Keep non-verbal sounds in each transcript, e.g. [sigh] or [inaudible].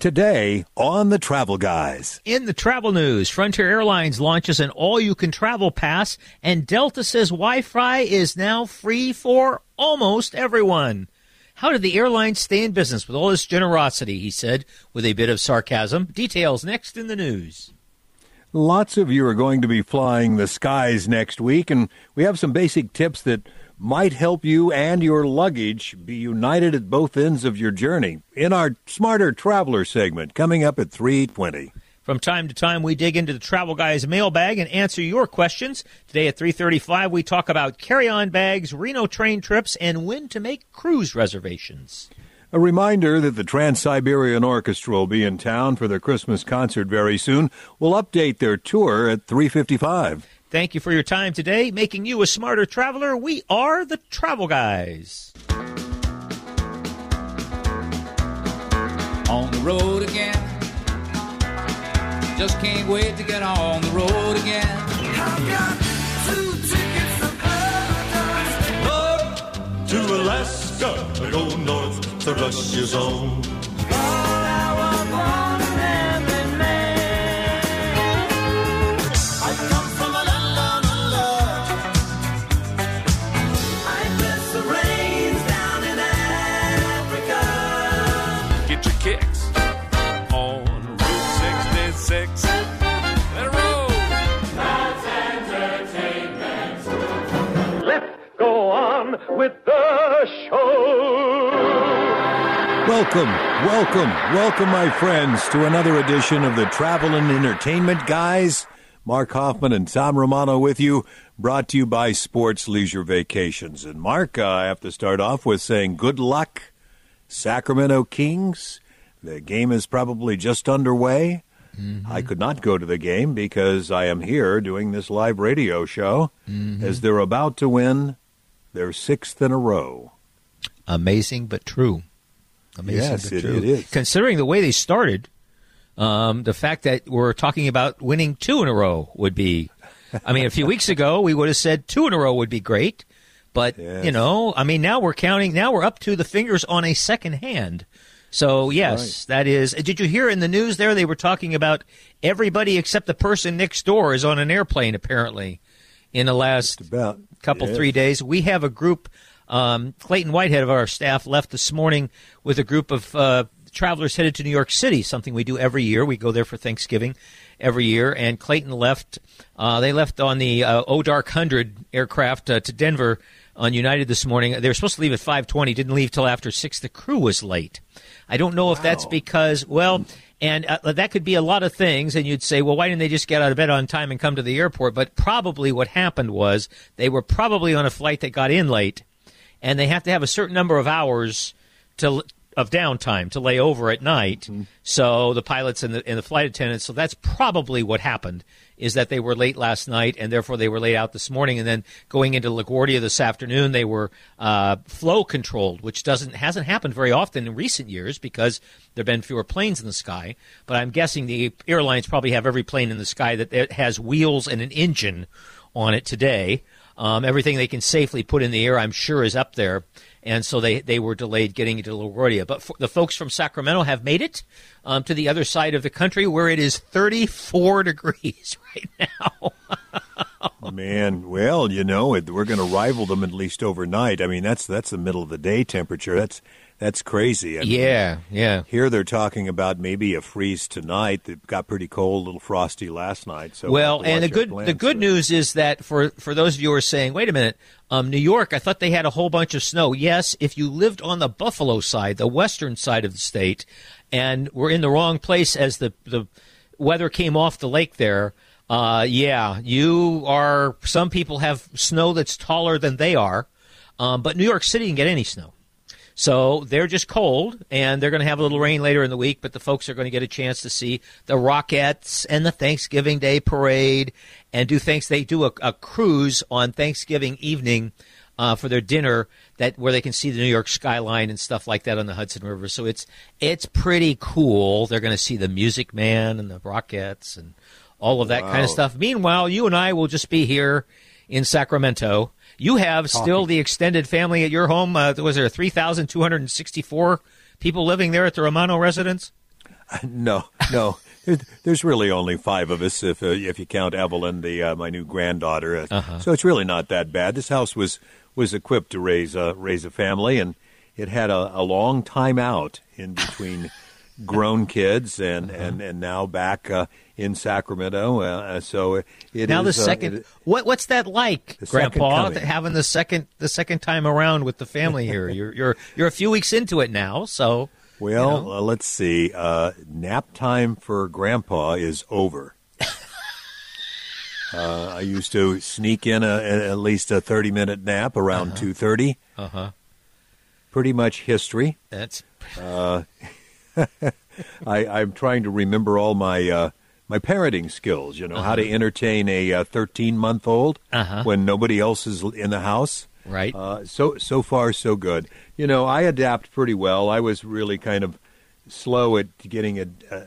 Today on the Travel Guys. In the travel news, Frontier Airlines launches an all you can travel pass, and Delta says Wi Fi is now free for almost everyone. How did the airline stay in business with all this generosity? He said with a bit of sarcasm. Details next in the news. Lots of you are going to be flying the skies next week, and we have some basic tips that might help you and your luggage be united at both ends of your journey in our Smarter Traveler segment coming up at 320. From time to time, we dig into the Travel Guys mailbag and answer your questions. Today at 3:35, we talk about carry-on bags, Reno train trips, and when to make cruise reservations. A reminder that the Trans Siberian Orchestra will be in town for their Christmas concert very soon. We'll update their tour at 355. Thank you for your time today, making you a smarter traveler. We are the Travel Guys. On the road again. Just can't wait to get on the road again. I've got two tickets to paradise. North to Alaska, I go north to Russia's own. I Welcome, welcome, welcome, my friends, to another edition of the Travel and Entertainment Guys. Mark Hoffman and Tom Romano with you, brought to you by Sports Leisure Vacations. And Mark, uh, I have to start off with saying good luck, Sacramento Kings. The game is probably just underway. I could not go to the game because I am here doing this live radio show as they're about to win their sixth in a row. Amazing but true. Amazing Yes, it- it is. Considering the way they started, um, the fact that we're talking about winning two in a row would be. I mean, a few weeks ago we would have said two in a row would be great, but Yes. you know, I mean, now we're counting. Now we're up to the fingers on a second hand. So yes, that is. Did you hear in the news there? They were talking about everybody except the person next door is on an airplane. Apparently, in the last About couple three days. We have a group. Um, Clayton Whitehead of our staff left this morning with a group of uh, travelers headed to New York City. Something we do every year. We go there for Thanksgiving every year. And Clayton left. Uh, they left on the uh, Odark Hundred aircraft uh, to Denver on United this morning. They were supposed to leave at five twenty. Didn't leave till after six. The crew was late. I don't know if that's because well. And uh, that could be a lot of things. And you'd say, well, why didn't they just get out of bed on time and come to the airport? But probably what happened was they were probably on a flight that got in late, and they have to have a certain number of hours to of downtime to lay over at night. So the pilots and the and the flight attendants. So that's probably what happened. Is that they were late last night and therefore they were late out this morning, and then going into LaGuardia this afternoon, they were uh, flow controlled, which doesn't hasn't happened very often in recent years because there've been fewer planes in the sky. But I'm guessing the airlines probably have every plane in the sky that has wheels and an engine on it today. Um, everything they can safely put in the air, I'm sure, is up there. And so they, they were delayed getting into LaGuardia. But the folks from Sacramento have made it um, to the other side of the country where it is 34 [laughs] degrees right now. [laughs] [laughs] Man, well, you know, it, we're going to rival them at least overnight. I mean, that's that's the middle of the day temperature. That's that's crazy. I mean, yeah, yeah. Here they're talking about maybe a freeze tonight. It got pretty cold, a little frosty last night. So well, and the good the good news is that for for those of you who are saying, wait a minute, um, New York, I thought they had a whole bunch of snow. Yes, if you lived on the Buffalo side, the western side of the state, and were in the wrong place as the the weather came off the lake there. Uh, yeah, you are. Some people have snow that's taller than they are, um, but New York City didn't get any snow. So they're just cold, and they're going to have a little rain later in the week, but the folks are going to get a chance to see the Rockettes and the Thanksgiving Day parade and do thanks. They do a, a cruise on Thanksgiving evening uh, for their dinner that where they can see the New York skyline and stuff like that on the Hudson River. So it's it's pretty cool. They're going to see the Music Man and the Rockettes and all of that kind of stuff. Meanwhile, you and I will just be here in Sacramento. You have still the extended family at your home. Uh, was there 3,264 people living there at the Romano residence? [laughs] No, no. There's really only five of us, if uh, if you count Evelyn, the uh, my new granddaughter. Uh, Uh-huh. So it's really not that bad. This house was was equipped to raise uh, raise a family, and it had a, a long time out in between [laughs] grown kids, and Uh-huh. and and now back uh, in Sacramento. Uh, so it is now the uh, second, it- what what's that like, Grandpa? having the second the second time around with the family here. [laughs] You're you're you're a few weeks into it now, so Well, you know. uh, let's see. Uh, nap time for Grandpa is over. [laughs] uh, I used to sneak in a, a- at least a thirty-minute nap around two thirty. uh huh. Pretty much history. That's [laughs] I, I'm trying to remember all my uh, my parenting skills. You know how to entertain a thirteen-month-old Uh-huh. when nobody else is in the house. right. Uh, so so far so good. You know, I adapt pretty well. I was really kind of slow at getting ad, uh,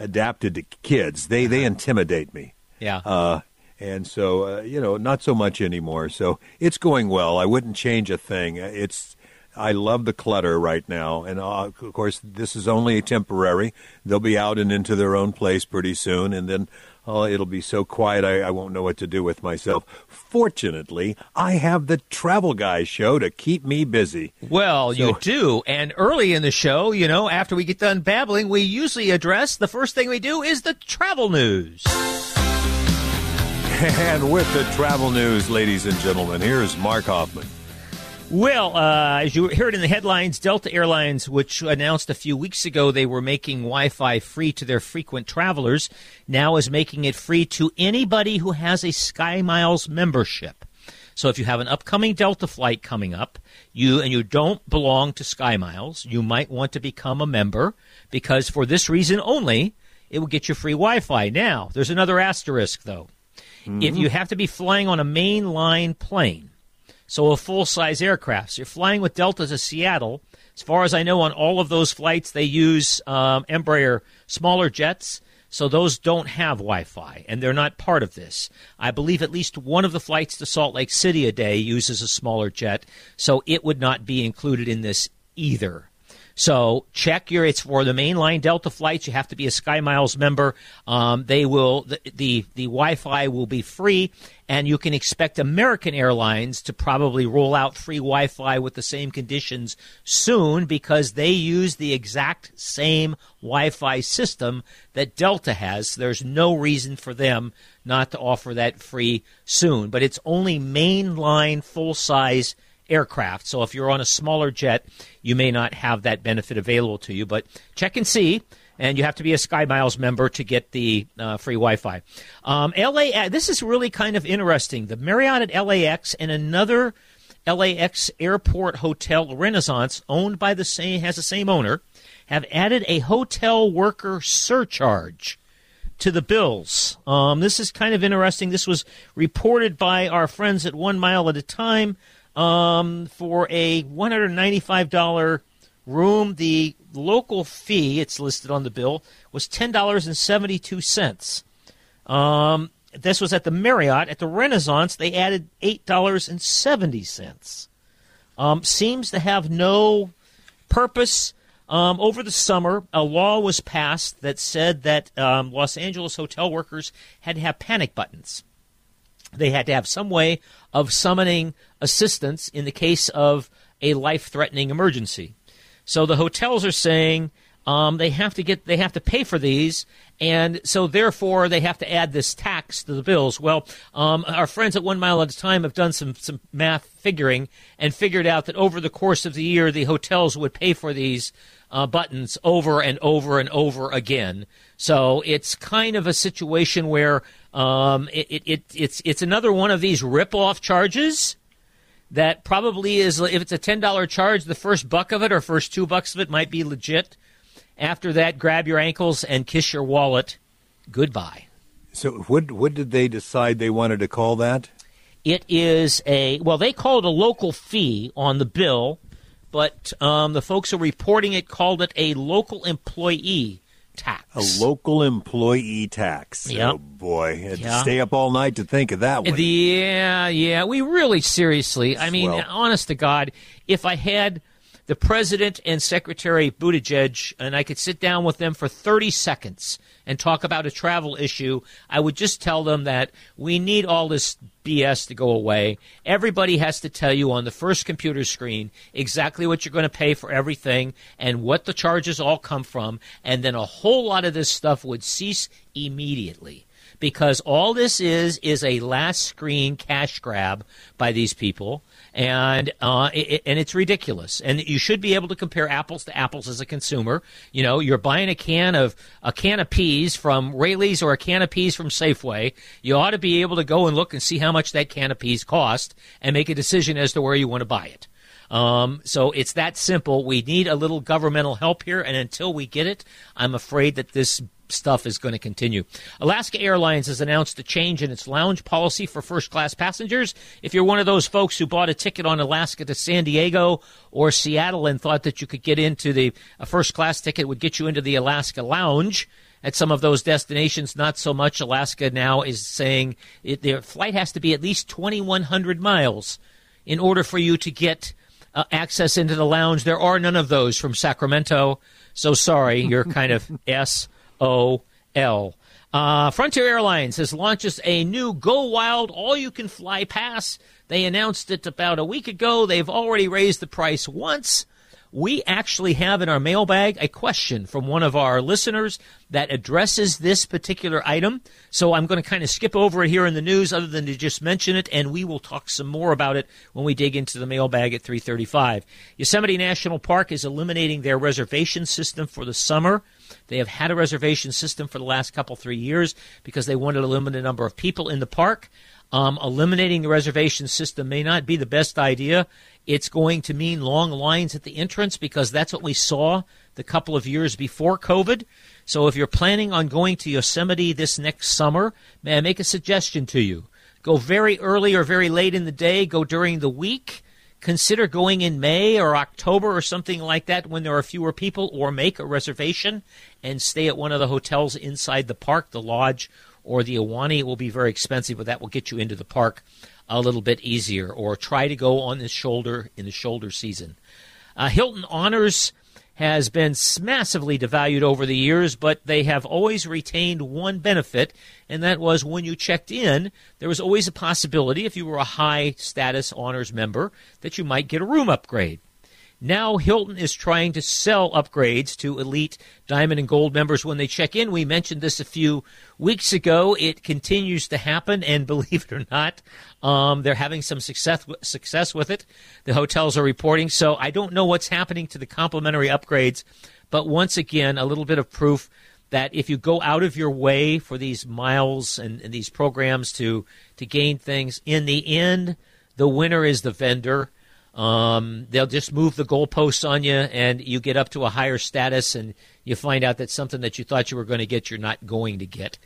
adapted to kids. They they intimidate me, yeah. uh, and so uh, you know, not so much anymore. So it's going well. I wouldn't change a thing. It's I love the clutter right now, and uh, of course, this is only temporary. They'll be out and into their own place pretty soon, and then. Oh, it'll be so quiet I, I won't know what to do with myself. Fortunately, I have the Travel Guy show to keep me busy. Well, you do. And early in the show, you know, after we get done babbling, we usually address the first thing we do is the travel news. [laughs] And with the travel news, ladies and gentlemen, here's Mark Hoffman. Well, uh, as you heard in the headlines, Delta Airlines, which announced a few weeks ago they were making Wi Fi free to their frequent travelers, now is making it free to anybody who has a SkyMiles membership. So if you have an upcoming Delta flight coming up, you and you don't belong to SkyMiles, you might want to become a member because for this reason only, it will get you free Wi-Fi. Now, there's another asterisk though. If you have to be flying on a mainline plane, so a full size aircraft. So you're flying with Delta to Seattle. As far as I know, on all of those flights, they use um, Embraer smaller jets. So those don't have Wi Fi, and they're not part of this. I believe at least one of the flights to Salt Lake City a day uses a smaller jet, so it would not be included in this either. So check your. It's for the mainline Delta flights. You have to be a SkyMiles member. Um, they will the, the the Wi-Fi will be free, and you can expect American Airlines to probably roll out free Wi-Fi with the same conditions soon because they use the exact same Wi-Fi system that Delta has. There's no reason for them not to offer that free soon. But it's only mainline full size aircraft. So if you're on a smaller jet, you may not have that benefit available to you. But check and see. And you have to be a SkyMiles member to get the uh, free Wi-Fi. Um, LA, this is really kind of interesting. The Marriott at LAX and another LAX airport hotel, Renaissance, owned by the same has the same owner, have added a hotel worker surcharge to the bills. Um, this is kind of interesting. This was reported by our friends at One Mile at a Time um, for a $195 room. The local fee, it's listed on the bill, was $10.72. Um, this was at the Marriott. At the Renaissance, they added $8.70. Um, seems to have no purpose. Um, over the summer, a law was passed that said that um, Los Angeles hotel workers had to have panic buttons. They had to have some way of summoning assistance in the case of a life-threatening emergency. So the hotels are saying um, they have to get they have to pay for these, and so therefore they have to add this tax to the bills. Well, um, our friends at One Mile at a Time have done some some math figuring and figured out that over the course of the year, the hotels would pay for these uh, buttons over and over and over again. So it's kind of a situation where um, it, it, it it's it's another one of these rip-off charges that probably is if it's a ten dollar charge, the first buck of it or first two bucks of it might be legit. After that, grab your ankles and kiss your wallet. Goodbye. So, what what did they decide they wanted to call that? It is a well, they call it a local fee on the bill, but um, the folks who are reporting it called it a local employee tax. A local employee tax. Yep. Oh boy, had to Yeah. stay up all night to think of that one. Yeah, yeah. We really seriously. I mean, Well- honest to God, if I had the president and Secretary Buttigieg, and I could sit down with them for 30 seconds and talk about a travel issue, I would just tell them that we need all this BS to go away. Everybody has to tell you on the first computer screen exactly what you're going to pay for everything and what the charges all come from, and then a whole lot of this stuff would cease immediately because all this is is a last screen cash grab by these people and uh, it, and it's ridiculous. And you should be able to compare apples to apples as a consumer. You know, you're buying a can of a can of peas from Raley's or a can of peas from Safeway. You ought to be able to go and look and see how much that can of peas cost and make a decision as to where you want to buy it. Um, so it's that simple. We need a little governmental help here, and until we get it, I'm afraid that this stuff is going to continue. Alaska Airlines has announced a change in its lounge policy for first class passengers. If you're one of those folks who bought a ticket on Alaska to San Diego or Seattle and thought that you could get into the a first class ticket would get you into the Alaska lounge, at some of those destinations, not so much. Alaska now is saying it, their flight has to be at least 2,100 miles in order for you to get uh, access into the lounge. There are none of those from Sacramento. So sorry, you're kind of [laughs] S O L. Uh, Frontier Airlines has launched a new Go Wild All You Can Fly Pass. They announced it about a week ago. They've already raised the price once. We actually have in our mailbag a question from one of our listeners that addresses this particular item. So I'm going to kind of skip over it here in the news other than to just mention it and we will talk some more about it when we dig into the mailbag at 335. Yosemite National Park is eliminating their reservation system for the summer. They have had a reservation system for the last couple, three years because they wanted to limit the number of people in the park. Um, eliminating the reservation system may not be the best idea. It's going to mean long lines at the entrance because that's what we saw the couple of years before COVID. So if you're planning on going to Yosemite this next summer, may I make a suggestion to you? Go very early or very late in the day, go during the week consider going in May or October or something like that when there are fewer people, or make a reservation and stay at one of the hotels inside the park, the lodge or the Ahwahnee. It will be very expensive, but that will get you into the park a little bit easier. Or try to go on the shoulder in the shoulder season. Uh, Hilton Honors has been massively devalued over the years, but they have always retained one benefit, and that was when you checked in, there was always a possibility, if you were a high status honors member, that you might get a room upgrade. Now Hilton is trying to sell upgrades to elite diamond and gold members when they check in. We mentioned this a few weeks ago. It continues to happen, and [laughs] believe it or not, um, they're having some success success with it. The hotels are reporting. So I don't know what's happening to the complimentary upgrades, but once again, a little bit of proof that if you go out of your way for these miles and, and these programs to to gain things, in the end, the winner is the vendor. Um, they'll just move the goalposts on you, and you get up to a higher status, and you find out that something that you thought you were going to get, you're not going to get.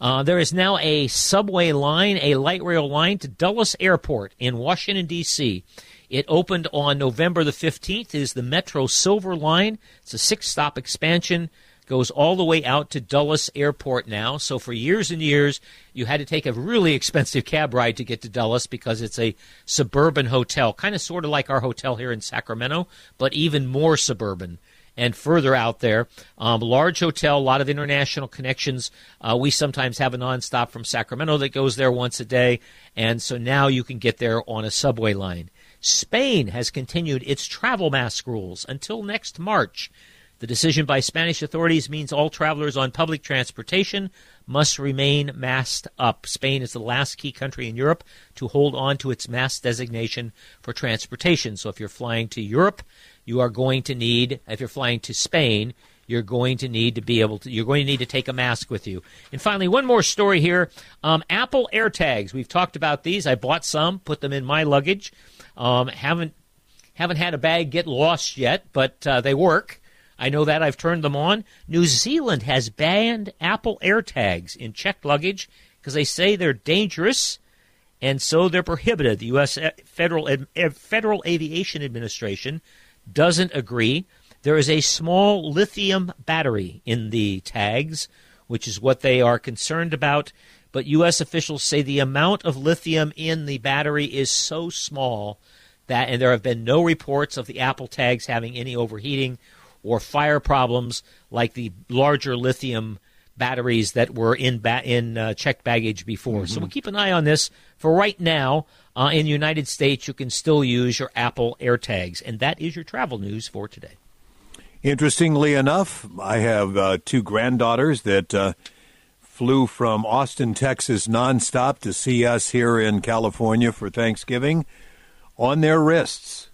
Uh, there is now a subway line, a light rail line to Dulles Airport in Washington, D.C. It opened on November the 15th. It is the Metro Silver Line. It's a six stop expansion goes all the way out to Dulles Airport now. So for years and years, you had to take a really expensive cab ride to get to Dulles because it's a suburban hotel, kind of sort of like our hotel here in Sacramento, but even more suburban and further out there. Um, large hotel, a lot of international connections. Uh, we sometimes have a nonstop from Sacramento that goes there once a day, and so now you can get there on a subway line. Spain has continued its travel mask rules until next March. The decision by Spanish authorities means all travelers on public transportation must remain masked up. Spain is the last key country in Europe to hold on to its mask designation for transportation. So if you're flying to Europe, you are going to need, if you're flying to Spain, you're going to need to be able to, you're going to need to take a mask with you. And finally, one more story here. Um, Apple AirTags. We've talked about these. I bought some, put them in my luggage. Um, haven't, haven't had a bag get lost yet, but uh, they work. I know that I've turned them on. New Zealand has banned Apple AirTags in checked luggage because they say they're dangerous, and so they're prohibited. The U.S. Eh, federal eh, Federal Aviation Administration doesn't agree. There is a small lithium battery in the tags, which is what they are concerned about. But U.S. officials say the amount of lithium in the battery is so small that, and there have been no reports of the Apple tags having any overheating or fire problems like the larger lithium batteries that were in ba- in uh, checked baggage before. So we'll keep an eye on this. For right now, uh, in the United States, you can still use your Apple AirTags, and that is your travel news for today. Interestingly enough, I have uh, two granddaughters that uh, flew from Austin, Texas, nonstop to see us here in California for Thanksgiving. On their wrists,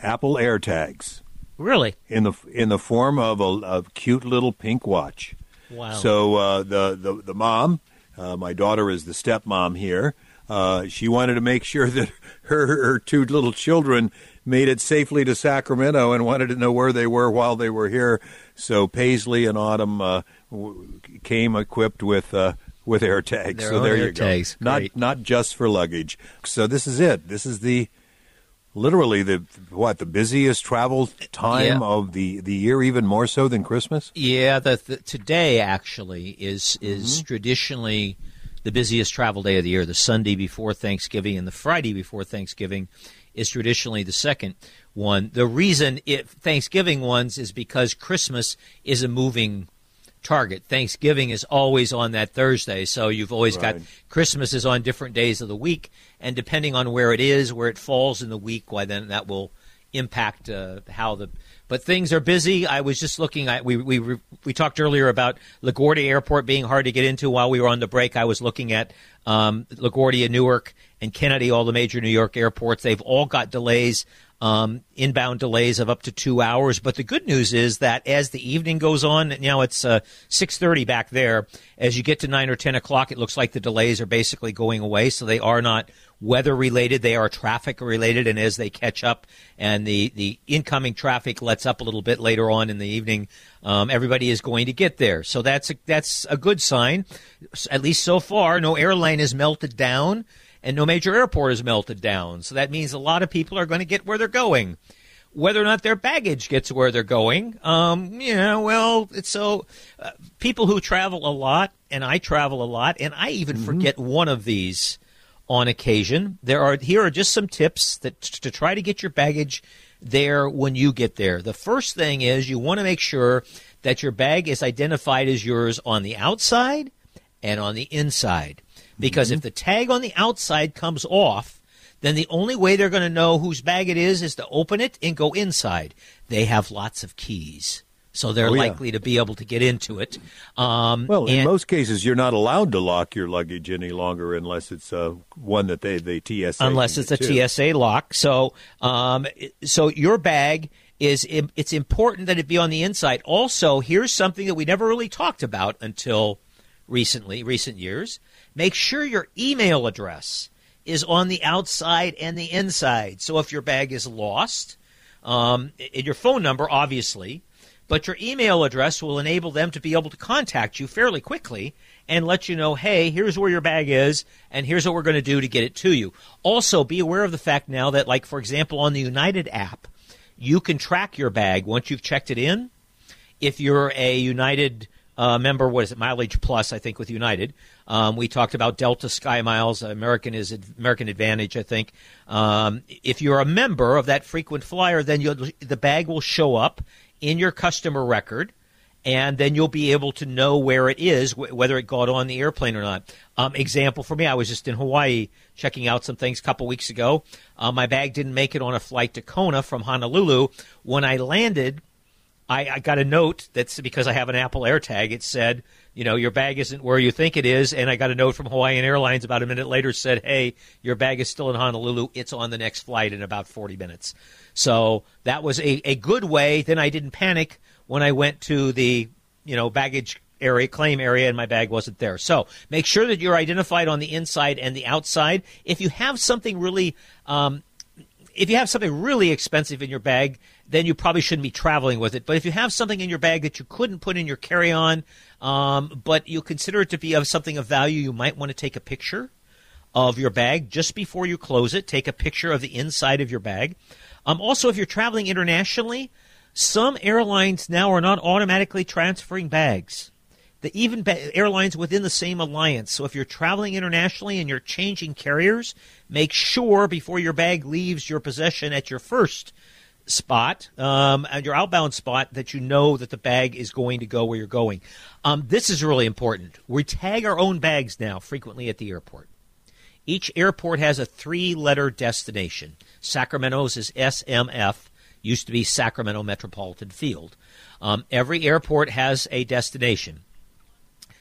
Apple AirTags Really? in the in the form of a, a cute little pink watch. Wow. So uh, the, the the mom, uh, my daughter is the stepmom here. Uh, she wanted to make sure [laughs] that her, her two little children made it safely to Sacramento and wanted to know where they were while they were here. So Paisley and Autumn uh, w- came equipped with uh, with air tags. Their so there air you go. tags. Not not just for luggage. So this is it. This is the literally the what the busiest travel time Yeah. of the the year, even more so than Christmas. Yeah, the, the today actually is is mm-hmm. traditionally the busiest travel day of the year. The Sunday before Thanksgiving and the Friday before Thanksgiving is traditionally the second one. The reason it Thanksgiving ones is because Christmas is a moving target. Thanksgiving is always on that Thursday, so you've always got Christmas is on different days of the week, and depending on where it is, where it falls in the week, why then that will impact uh, how the. But things are busy. I was just looking. at we we we talked earlier about LaGuardia Airport being hard to get into. While we were on the break, I was looking at um, LaGuardia, Newark, and Kennedy, all the major New York airports. They've all got delays um, inbound delays of up to two hours. But the good news is that as the evening goes on, now it's uh, six thirty back there. As you get to nine or ten o'clock, it looks like the delays are basically going away. So they are not weather related; they are traffic related. And as they catch up, and the the incoming traffic lets up a little bit later on in the evening, um, everybody is going to get there. So that's a, that's a good sign, at least so far. No airline is melted down and no major airport is melted down. So that means a lot of people are going to get where they're going. Whether or not their baggage gets where they're going, um, yeah, well, it's so uh, people who travel a lot, and I travel a lot, and I even forget one of these on occasion. There are here are just some tips that to try to get your baggage there when you get there. The first thing is you want to make sure that your bag is identified as yours on the outside and on the inside. Because if the tag on the outside comes off, then the only way they're going to know whose bag it is is to open it and go inside. They have lots of keys. So they're Oh, yeah. likely to be able to get into it. Um, Well, in and- most cases, you're not allowed to lock your luggage any longer unless it's uh, one that they they TSA. unless it's a get to. TSA lock. So, um, so your bag is it's important that it be on the inside. Also, here's something that we never really talked about until recently, recent years. Make sure your email address is on the outside and the inside. So if your bag is lost, um, and your phone number, obviously, but your email address will enable them to be able to contact you fairly quickly and let you know, hey, here's where your bag is, and here's what we're going to do to get it to you. Also, be aware of the fact now that, like, for example, on the United app, you can track your bag once you've checked it in. If you're a United uh, member, what is it, Mileage Plus, I think, with United. Um, we talked about Delta Sky Miles. American is American Advantage, I think. Um, if you're a member of that frequent flyer, then the bag will show up in your customer record, and then you'll be able to know where it is, wh- whether it got on the airplane or not. Um, example for me, I was just in Hawaii checking out some things a couple weeks ago. Uh, my bag didn't make it on a flight to Kona from Honolulu. When I landed, I, I got a note that's because I have an Apple AirTag. It said, you know, your bag isn't where you think it is. And I got a note from Hawaiian Airlines about a minute later said, hey, your bag is still in Honolulu. It's on the next flight in about 40 minutes. So that was a, a good way. Then I didn't panic when I went to the, you know, baggage area, claim area, and my bag wasn't there. So make sure that you're identified on the inside and the outside. If you have something really, um, if you have something really expensive in your bag, then you probably shouldn't be traveling with it. But if you have something in your bag that you couldn't put in your carry-on, um, but you consider it to be of something of value, you might want to take a picture of your bag just before you close it. Take a picture of the inside of your bag. Um, also, if you're traveling internationally, some airlines now are not automatically transferring bags. the even ba- airlines within the same alliance. So if you're traveling internationally and you're changing carriers, make sure before your bag leaves your possession at your first spot, um, at your outbound spot, that you know that the bag is going to go where you're going. Um, this is really important. We tag our own bags now frequently at the airport. Each airport has a three letter destination. Sacramento's is SMF, used to be Sacramento Metropolitan Field. Um, every airport has a destination.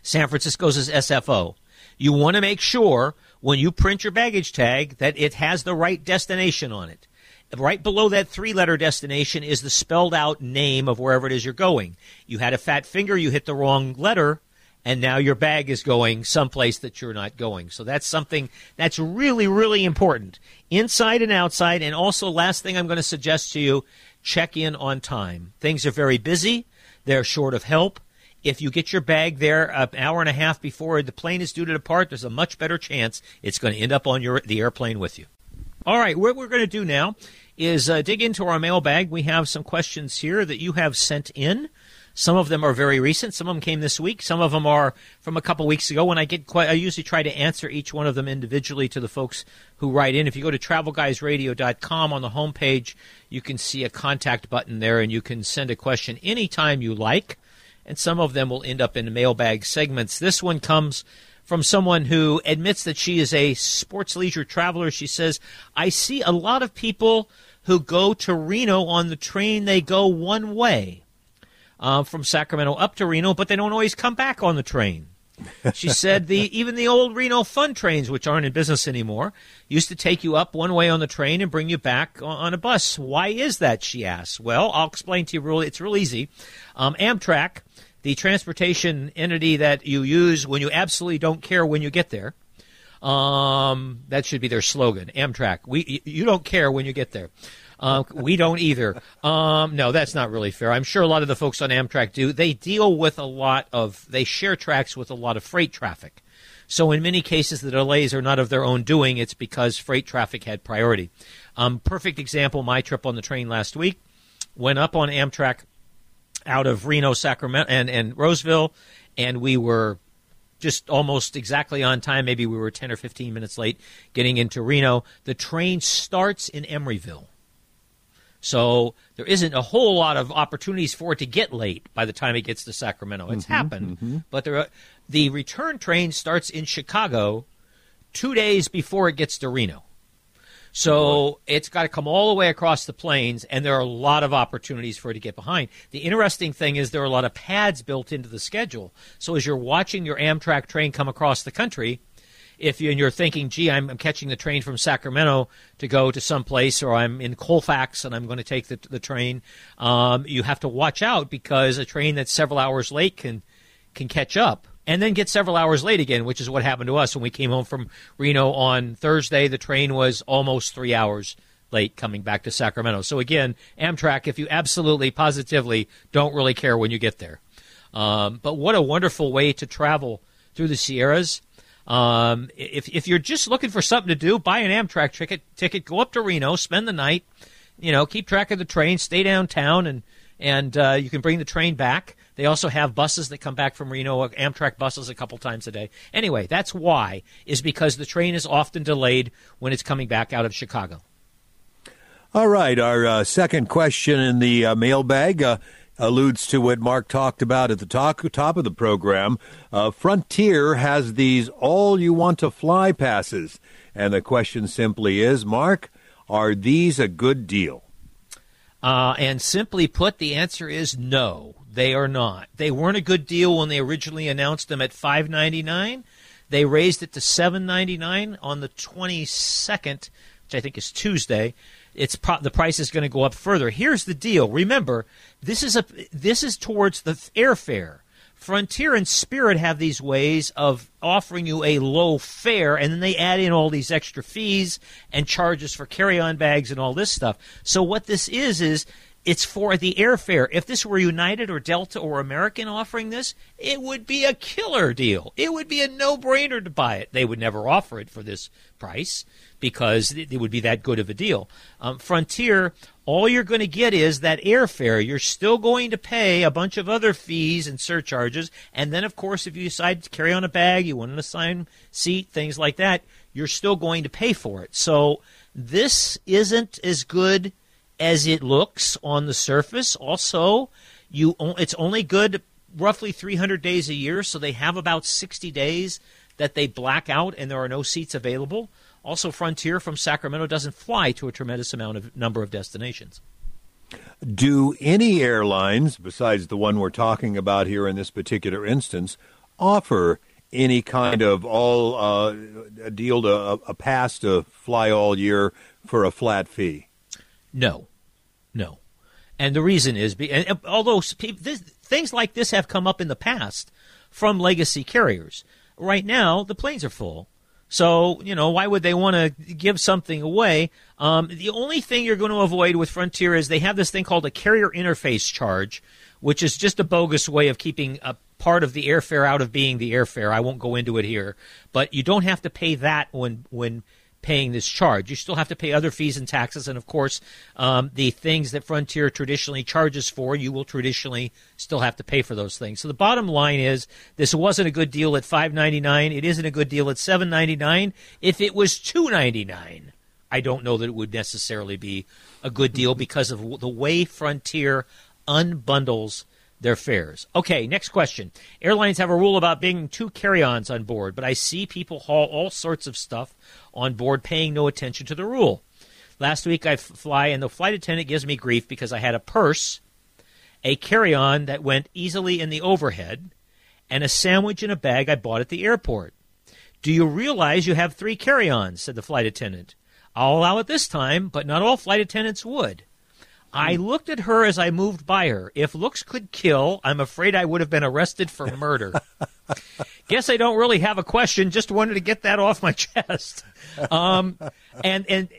San Francisco's is SFO. You want to make sure when you print your baggage tag that it has the right destination on it. Right below that three letter destination is the spelled out name of wherever it is you're going. You had a fat finger, you hit the wrong letter, and now your bag is going someplace that you're not going. So that's something that's really, really important. Inside and outside. And also, last thing I'm going to suggest to you check in on time. Things are very busy, they're short of help. If you get your bag there an hour and a half before the plane is due to depart, there's a much better chance it's going to end up on your the airplane with you. All right, what we're going to do now is uh, dig into our mailbag. We have some questions here that you have sent in. Some of them are very recent. Some of them came this week. Some of them are from a couple weeks ago. When I get quite, I usually try to answer each one of them individually to the folks who write in. If you go to travelguysradio.com on the homepage, you can see a contact button there, and you can send a question anytime you like. And some of them will end up in mailbag segments. This one comes from someone who admits that she is a sports leisure traveler. She says, I see a lot of people who go to Reno on the train, they go one way uh, from Sacramento up to Reno, but they don't always come back on the train. [laughs] She said the even the old Reno Fun trains, which aren't in business anymore, used to take you up one way on the train and bring you back on, on a bus. Why is that? She asks. Well, I'll explain to you. Really, it's real easy. Um, Amtrak, the transportation entity that you use when you absolutely don't care when you get there. Um, that should be their slogan. Amtrak. We you don't care when you get there. Uh, we don't either. Um, no, that's not really fair. I'm sure a lot of the folks on Amtrak do. They deal with a lot of, they share tracks with a lot of freight traffic. So in many cases, the delays are not of their own doing. It's because freight traffic had priority. Um, perfect example, my trip on the train last week. Went up on Amtrak out of Reno, Sacramento, and, and Roseville, and we were just almost exactly on time. Maybe we were 10 or 15 minutes late getting into Reno. The train starts in Emeryville. So there isn't a whole lot of opportunities for it to get late by the time it gets to Sacramento. It's mm-hmm, happened, mm-hmm. but there are, the return train starts in Chicago two days before it gets to Reno. So it's got to come all the way across the plains, and there are a lot of opportunities for it to get behind. The interesting thing is there are a lot of pads built into the schedule. So as you're watching your Amtrak train come across the country, if you, and you're thinking, gee, I'm, I'm catching the train from Sacramento to go to some place, or I'm in Colfax and I'm going to take the, the train, um, you have to watch out because a train that's several hours late can can catch up and then get several hours late again, which is what happened to us when we came home from Reno on Thursday. The train was almost three hours late coming back to Sacramento. So again, Amtrak, if you absolutely positively don't really care when you get there. Um, but what a wonderful way to travel through the Sierras. Um, if if you're just looking for something to do, buy an Amtrak ticket. Ticket, go up to Reno, spend the night. You know, keep track of the train, stay downtown, and and uh, you can bring the train back. They also have buses that come back from Reno, Amtrak buses a couple times a day. Anyway, that's why is because the train is often delayed when it's coming back out of Chicago. All right, our uh, second question in the uh, mailbag uh, alludes to what Mark talked about at the talk, top of the program. Uh, Frontier has these all you want to fly passes. And the question simply is Mark, are these a good deal? Uh, and simply put, the answer is no. They are not. They weren't a good deal when they originally announced them at five ninety nine. They raised it to seven ninety nine on the twenty second, which I think is Tuesday. It's pro- the price is going to go up further. Here's the deal. Remember, this is a this is towards the airfare. Frontier and Spirit have these ways of offering you a low fare, and then they add in all these extra fees and charges for carry-on bags and all this stuff. So what this is is it's for the airfare. If this were United or Delta or American offering this, it would be a killer deal. It would be a no-brainer to buy it. They would never offer it for this price because it it would be that good of a deal. Um, Frontier, all you're going to get is that airfare. You're still going to pay a bunch of other fees and surcharges, and then of course, if you decide to carry on a bag, you want an assigned seat, things like that, you're still going to pay for it. So this isn't as good as it looks on the surface. Also, you it's only good roughly 300 days a year, so they have about 60 days that they black out and there are no seats available. Also, Frontier from Sacramento doesn't fly to a tremendous amount of number of destinations. Do any airlines, besides the one we're talking about here in this particular instance, offer any kind of all uh, a deal to a, a pass to fly all year for a flat fee? No, no. And the reason is, be, and, although this, things like this have come up in the past from legacy carriers, right now the planes are full. So, you know, why would they want to give something away? Um, the only thing you're going to avoid with Frontier is they have this thing called a carrier interface charge, which is just a bogus way of keeping a part of the airfare out of being the airfare. I won't go into it here, but you don't have to pay that when when paying this charge. You still have to pay other fees and taxes, and of course, um, the things that Frontier traditionally charges for, you will traditionally still have to pay for those things. So the bottom line is, this wasn't a good deal at five ninety nine. It isn't a good deal at seven ninety nine. If it was two ninety nine, I don't know that it would necessarily be a good deal because of the way Frontier unbundles their fares. Okay, next question. Airlines have a rule about being two carry-ons on board, but I see people haul all sorts of stuff on board paying no attention to the rule. Last week I fly and the flight attendant gives me grief because I had a purse, a carry-on that went easily in the overhead, and a sandwich in a bag I bought at the airport. Do you realize you have three carry-ons? said the flight attendant. I'll allow it this time, but not all flight attendants would. I looked at her as I moved by her. If looks could kill, I'm afraid I would have been arrested for [laughs] murder. Guess I don't really have a question. Just wanted to get that off my [laughs] chest. Um, and and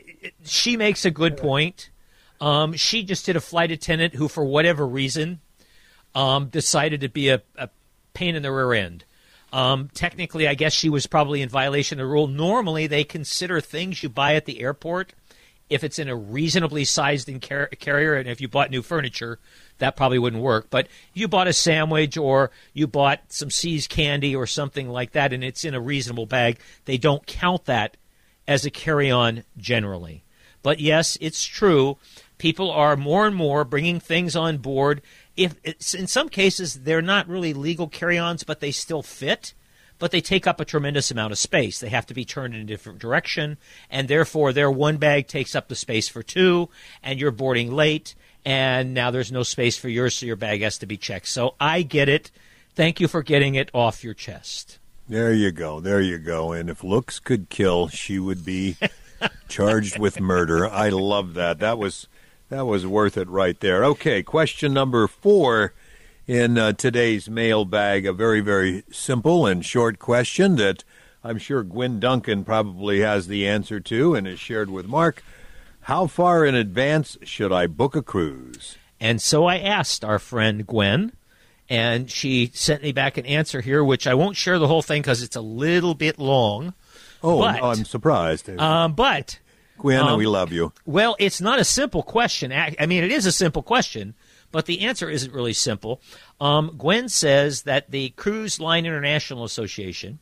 she makes a good point. Um, she just did a flight attendant who, for whatever reason, um, decided to be a, a pain in the rear end. Um, technically, I guess she was probably in violation of the rule. Normally, they consider things you buy at the airport if it's in a reasonably sized car- carrier, and if you bought new furniture, that probably wouldn't work. But you bought a sandwich or you bought some See's candy or something like that, and it's in a reasonable bag, they don't count that as a carry on generally. But yes, it's true. People are more and more bringing things on board. If in some cases they're not really legal carry-ons, but they still fit. But they take up a tremendous amount of space. They have to be turned in a different direction, and therefore their one bag takes up the space for two, and you're boarding late, and now there's no space for yours, so your bag has to be checked. So I get it. Thank you for getting it off your chest. There you go. There you go. And if looks could kill, she would be [laughs] charged with murder. I love that. That was that was worth it right there. Okay, question number 4 in uh, today's mailbag, a very very simple and short question that I'm sure Gwen Duncan probably has the answer to and has shared with Mark. How far in advance should I book a cruise? And so I asked our friend Gwen, and she sent me back an answer here, which I won't share the whole thing because it's a little bit long. Oh, But- I'm surprised. Um, but Gwen, um, we love you. Well, it's not a simple question. I mean, it is a simple question, but the answer isn't really simple. Um, Gwen says that the Cruise Line International Association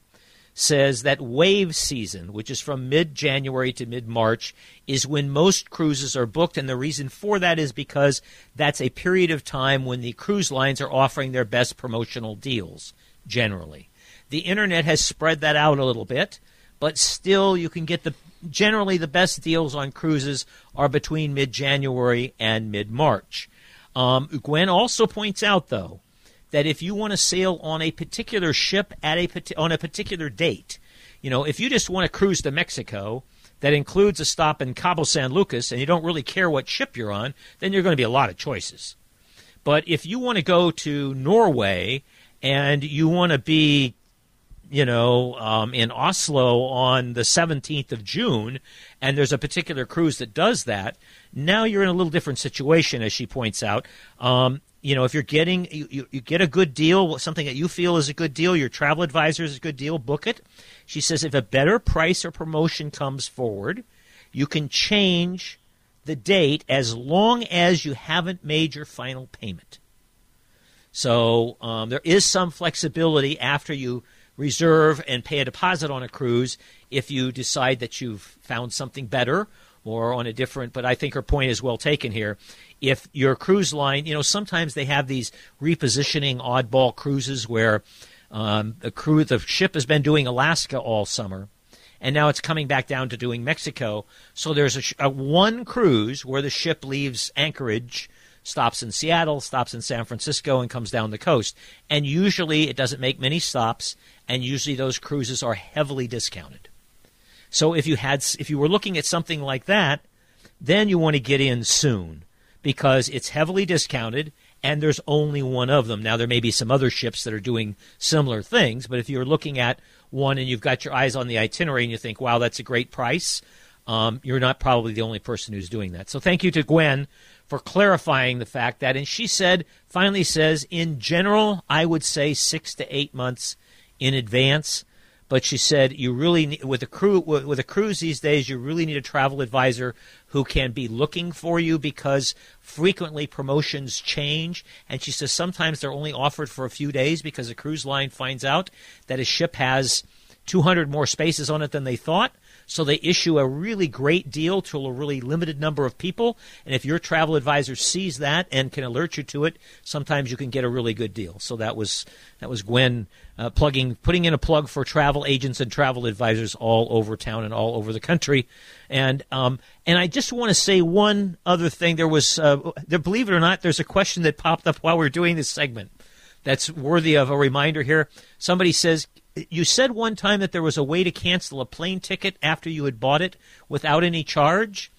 says that wave season, which is from mid January to mid March, is when most cruises are booked. And the reason for that is because that's a period of time when the cruise lines are offering their best promotional deals, generally. The internet has spread that out a little bit, but still you can get the generally the best deals on cruises are between mid January and mid March. Um, Gwen also points out, though, that if you want to sail on a particular ship at a on a particular date, you know, if you just want to cruise to Mexico that includes a stop in Cabo San Lucas and you don't really care what ship you're on, then you're going to be a lot of choices. But if you want to go to Norway and you want to be you know, um, in Oslo on the 17th of June, and there's a particular cruise that does that, now you're in a little different situation, as she points out. Um, you know, if you're getting, you, you, you get a good deal, something that you feel is a good deal, your travel advisor is a good deal, book it. She says if a better price or promotion comes forward, you can change the date as long as you haven't made your final payment. So um, there is some flexibility after you reserve and pay a deposit on a cruise if you decide that you've found something better or on a different. But I think her point is well taken here. If your cruise line, you know, sometimes they have these repositioning oddball cruises where um, the crew, the ship has been doing Alaska all summer, and now it's coming back down to doing Mexico. So there's a, a one cruise where the ship leaves Anchorage stops in Seattle, stops in San Francisco, and comes down the coast. And usually it doesn't make many stops, and usually those cruises are heavily discounted. So if you had, if you were looking at something like that, then you want to get in soon because it's heavily discounted and there's only one of them. Now there may be some other ships that are doing similar things, but if you're looking at one and you've got your eyes on the itinerary and you think, "Wow, that's a great price," um, you're not probably the only person who's doing that. So thank you to Gwen for clarifying the fact that. And she said, finally says, in general, I would say six to eight months in advance. But she said, you really need, with a crew with a cruise these days, you really need a travel advisor who can be looking for you because frequently promotions change. And she says sometimes they're only offered for a few days because a cruise line finds out that a ship has 200 more spaces on it than they thought. So they issue a really great deal to a really limited number of people. And if your travel advisor sees that and can alert you to it, sometimes you can get a really good deal. So that was that was Gwen uh, plugging, putting in a plug for travel agents and travel advisors all over town and all over the country. And um, and I just want to say one other thing. There was, uh, believe it or not, there's a question that popped up while we are doing this segment that's worthy of a reminder here. Somebody says, you said one time that there was a way to cancel a plane ticket after you had bought it without any charge.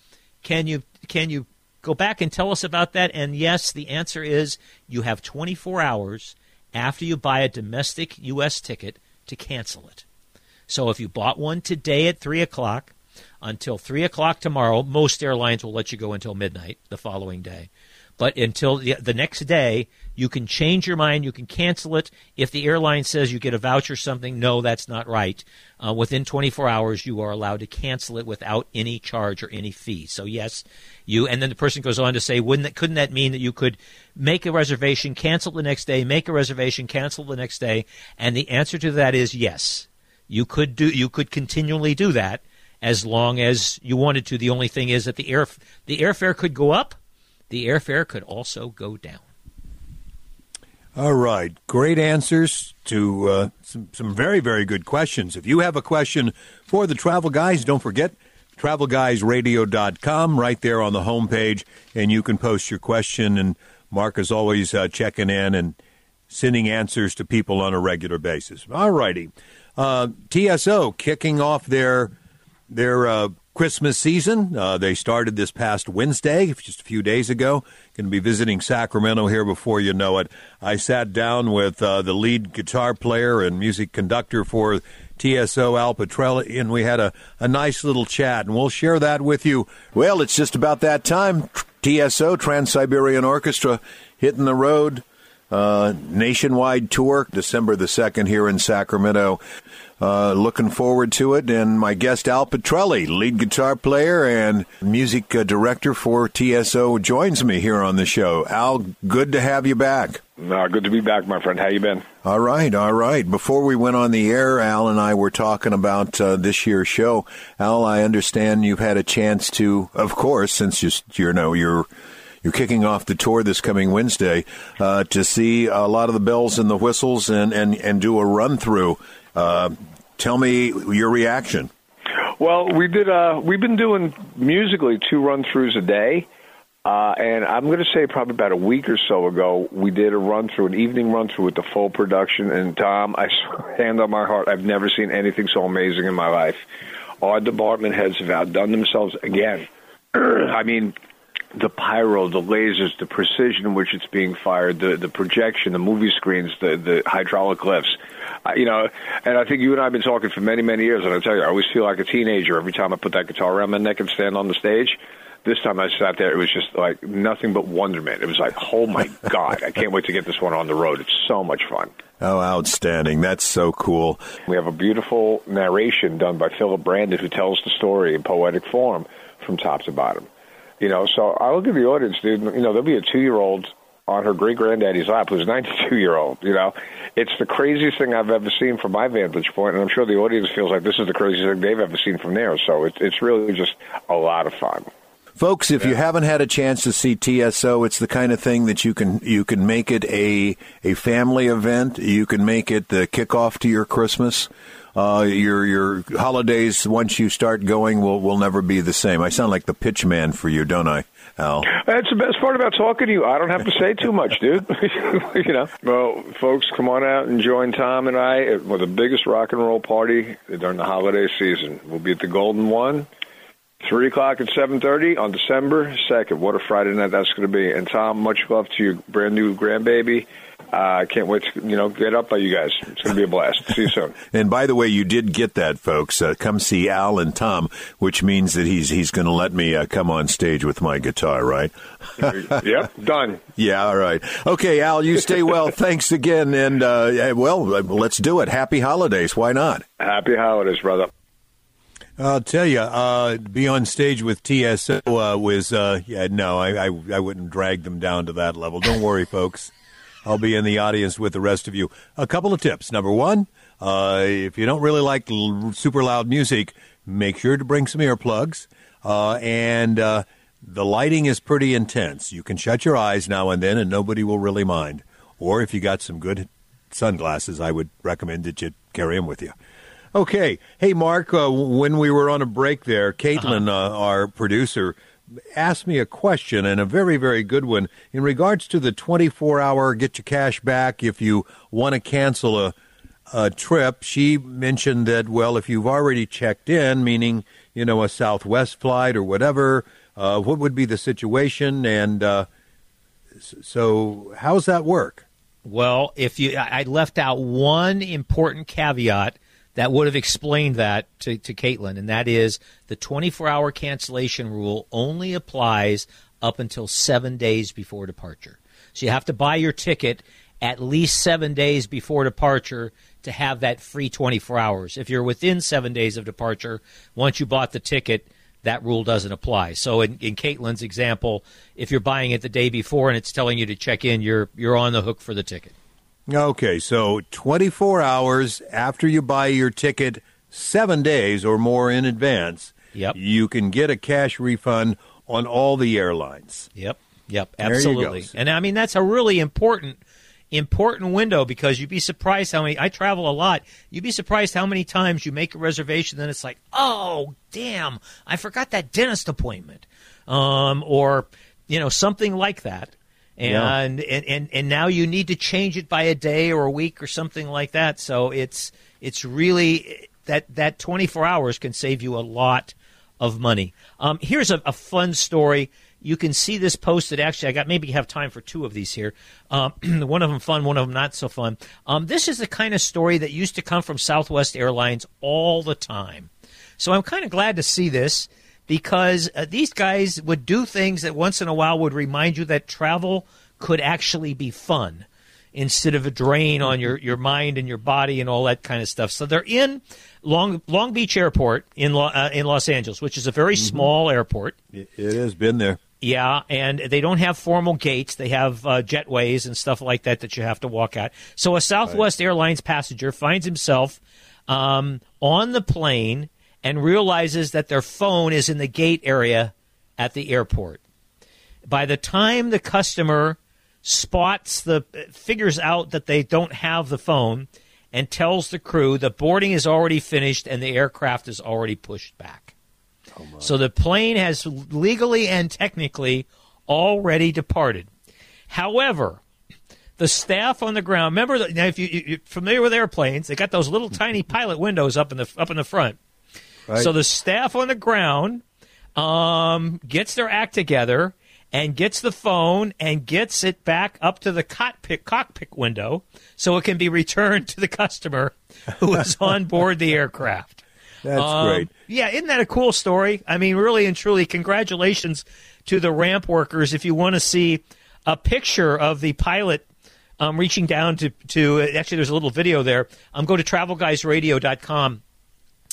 Can you can you go back and tell us about that? And yes, the answer is you have 24 hours after you buy a domestic U.S. ticket to cancel it. So if you bought one today at three o'clock until three o'clock tomorrow, most airlines will let you go until midnight the following day. But until the, the next day, you can change your mind. You can cancel it. If the airline says you get a voucher or something, no, that's not right. Uh, within 24 hours, you are allowed to cancel it without any charge or any fee. So yes, you. And then the person goes on to say, wouldn't that, couldn't that mean that you could make a reservation, cancel the next day, make a reservation, cancel the next day? And the answer to that is yes. You could do. You could continually do that as long as you wanted to. The only thing is that the air the airfare could go up the airfare could also go down. All right. Great answers to uh, some, some very, very good questions. If you have a question for the travel guys, don't forget travelguysradio.com right there on the homepage, and you can post your question. And Mark is always uh, checking in and sending answers to people on a regular basis. All righty. Uh, TSO kicking off their their uh, Christmas season. Uh, they started this past Wednesday, just a few days ago. Going to be visiting Sacramento here before you know it. I sat down with uh, the lead guitar player and music conductor for TSO Al Pitrelli, and we had a, a nice little chat, and we'll share that with you. Well, it's just about that time. TSO, Trans Siberian Orchestra, hitting the road. Uh, nationwide tour, December the 2nd here in Sacramento. Uh, looking forward to it. And my guest, Al Pitrelli, lead guitar player and music uh, director for TSO, joins me here on the show. Al, good to have you back. Uh, good to be back, my friend. How you been? All right, all right. Before we went on the air, Al and I were talking about uh, this year's show. Al, I understand you've had a chance to, of course, since you, you know you're you're kicking off the tour this coming Wednesday, uh, to see a lot of the bells and the whistles and and and do a run through. Uh, tell me your reaction. Well, we did. Uh, we've been doing musically two run throughs a day, uh, and I'm going to say probably about a week or so ago, we did a run through, an evening run through with the full production. And Tom, I [laughs] hand on my heart, I've never seen anything so amazing in my life. Our department heads have outdone themselves again. [clears throat] I mean, the pyro, the lasers, the precision in which it's being fired, the the projection, the movie screens, the the hydraulic lifts. I- you know, and I think you and I have been talking for many, many years, and I tell you, I always feel like a teenager every time I put that guitar around my neck and stand on the stage. This time I sat there, it was just like nothing but wonderment. It was like, oh my [laughs] God, I can't wait to get this one on the road. It's so much fun. Oh, outstanding. That's so cool. We have a beautiful narration done by Philip Brandon who tells the story in poetic form from top to bottom. You know, so I look at the audience, dude. You know, there'll be a two year old on her great granddaddy's lap who's 92 year old. You know, it's the craziest thing I've ever seen from my vantage point, and I'm sure the audience feels like this is the craziest thing they've ever seen from theirs. So it's it's really just a lot of fun. Folks, if you haven't had a chance to see TSO, it's the kind of thing that you can you can make it a a family event. You can make it the kickoff to your Christmas. Uh, your your holidays once you start going will will never be the same. I sound like the pitch man for you, don't I, Al? That's the best part about talking to you. I don't have to say too much, dude. [laughs] you know. Well, folks, come on out and join Tom and I at well, the biggest rock and roll party during the holiday season. We'll be at the Golden One, three o'clock at seven thirty on December second. What a Friday night that's going to be! And Tom, much love to your brand new grandbaby. I uh, can't wait to you know get up by you guys. It's going to be a blast. See you soon. [laughs] And by the way, you did get that, folks. Uh, come see Al and Tom, which means that he's he's going to let me uh, come on stage with my guitar, right? [laughs] yep, done. Yeah, all right. Okay, Al, you stay well. [laughs] Thanks again, and uh, well, uh, let's do it. Happy holidays. Why not? Happy holidays, brother. I'll tell you, uh, be on stage with TSO uh, was, uh, yeah, no, I, I, I wouldn't drag them down to that level. Don't worry, [laughs] folks. I'll be in the audience with the rest of you. A couple of tips. Number one, uh, if you don't really like l- super loud music, make sure to bring some earplugs. Uh, and uh, the lighting is pretty intense. You can shut your eyes now and then, and nobody will really mind. Or if you got some good sunglasses, I would recommend that you carry them with you. Okay. Hey, Mark, uh, when we were on a break there, Caitlin, uh our producer, asked me a question, and a very, very good one, in regards to the 24 hour get your cash back if you want to cancel a, a trip. She mentioned that, well, if you've already checked in, meaning, you know, a Southwest flight or whatever, uh, what would be the situation? And uh, so, how's that work? Well, if you, I left out one important caveat that would have explained that to, to Caitlin, and that is the 24 hour cancellation rule only applies up until seven days before departure. So you have to buy your ticket at least seven days before departure to have that free 24 hours. If you're within seven days of departure, once you bought the ticket, that rule doesn't apply. So in, in Caitlin's example, if you're buying it the day before and it's telling you to check in, you're you're on the hook for the ticket. Okay, so 24 hours after you buy your ticket, seven days or more in advance, Yep. you can get a cash refund on all the airlines. Yep. Yep. Absolutely. And I mean that's a really important important window because you'd be surprised how many I travel a lot. You'd be surprised how many times you make a reservation then it's like, "Oh, damn, I forgot that dentist appointment." Um or you know, something like that. Yeah. And, and and and now you need to change it by a day or a week or something like that. So it's it's really that that 24 hours can save you a lot of money. Um, here's a, a fun story. You can see this posted. Actually, I got maybe have time for two of these here. Um, [clears throat] one of them fun, one of them not so fun. Um, this is the kind of story that used to come from Southwest Airlines all the time. So I'm kind of glad to see this because uh, these guys would do things that once in a while would remind you that travel could actually be fun instead of a drain on your, your mind and your body and all that kind of stuff. So they're in Long Long Beach Airport in Lo, uh, in Los Angeles, which is a very small airport. It it has been there. Yeah, and they don't have formal gates. They have uh, jetways and stuff like that that you have to walk at. So a Southwest Airlines passenger finds himself um, on the plane and realizes that their phone is in the gate area at the airport. By the time the customer spots the figures out that they don't have the phone and tells the crew the boarding is already finished and the aircraft is already pushed back. Oh, so the plane has legally and technically already departed. However, the staff on the ground. Remember, that, now if you, you're familiar with airplanes, they got those little [laughs] tiny pilot windows up in the up in the front. Right. So the staff on the ground um, gets their act together and gets the phone and gets it back up to the cockpit cockpit window so it can be returned to the customer who is [laughs] on board the aircraft. That's Um, great. Yeah, isn't that a cool story? I mean, really and truly, congratulations to the ramp workers. If you want to see a picture of the pilot um, reaching down to, to actually, there's a little video there. Um, go to travelguysradio.com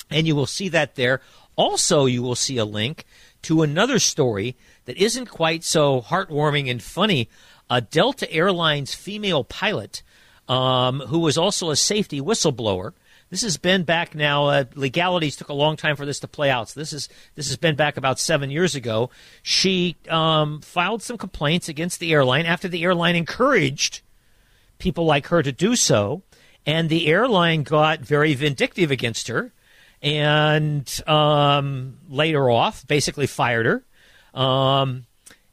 and you will see that there. Also, you will see a link to another story that isn't quite so heartwarming and funny. A Delta Airlines female pilot um, who was also a safety whistleblower. This has been back now. Uh, legalities took a long time for this to play out. So this is this has been back about seven years ago. She um, filed some complaints against the airline after the airline encouraged people like her to do so, and the airline got very vindictive against her and um, laid her off, basically fired her. Um,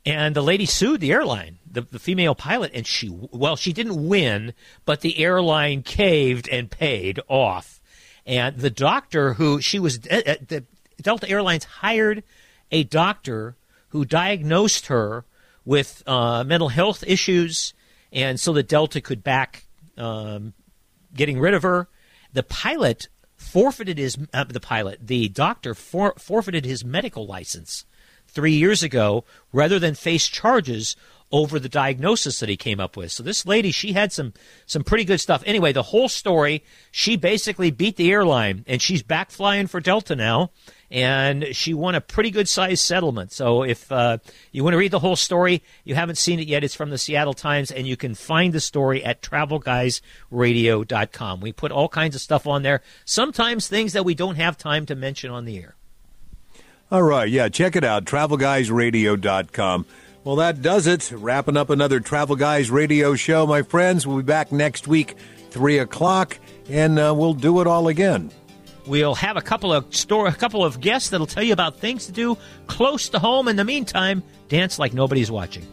and the lady sued the airline, the, the female pilot, and she, well, she didn't win, but the airline caved and paid off. And the doctor who she was, uh, uh, the Delta Airlines hired a doctor who diagnosed her with uh, mental health issues, and so that Delta could back um, getting rid of her. The pilot forfeited his uh, the pilot, the doctor for, forfeited his medical license three years ago rather than face charges over the diagnosis that he came up with. So this lady, she had some some pretty good stuff. Anyway, the whole story, she basically beat the airline and she's back flying for Delta now and she won a pretty good sized settlement. So if uh, you want to read the whole story, you haven't seen it yet, it's from the Seattle Times and you can find the story at travelguysradio.com. We put all kinds of stuff on there, sometimes things that we don't have time to mention on the air. All right, yeah, check it out, travelguysradio.com. Well, that does it. Wrapping up another Travel Guys radio show, my friends. We'll be back next week, 3 o'clock, and uh, we'll do it all again. We'll have a couple of store, a couple of guests that'll tell you about things to do close to home. In the meantime, dance like nobody's watching.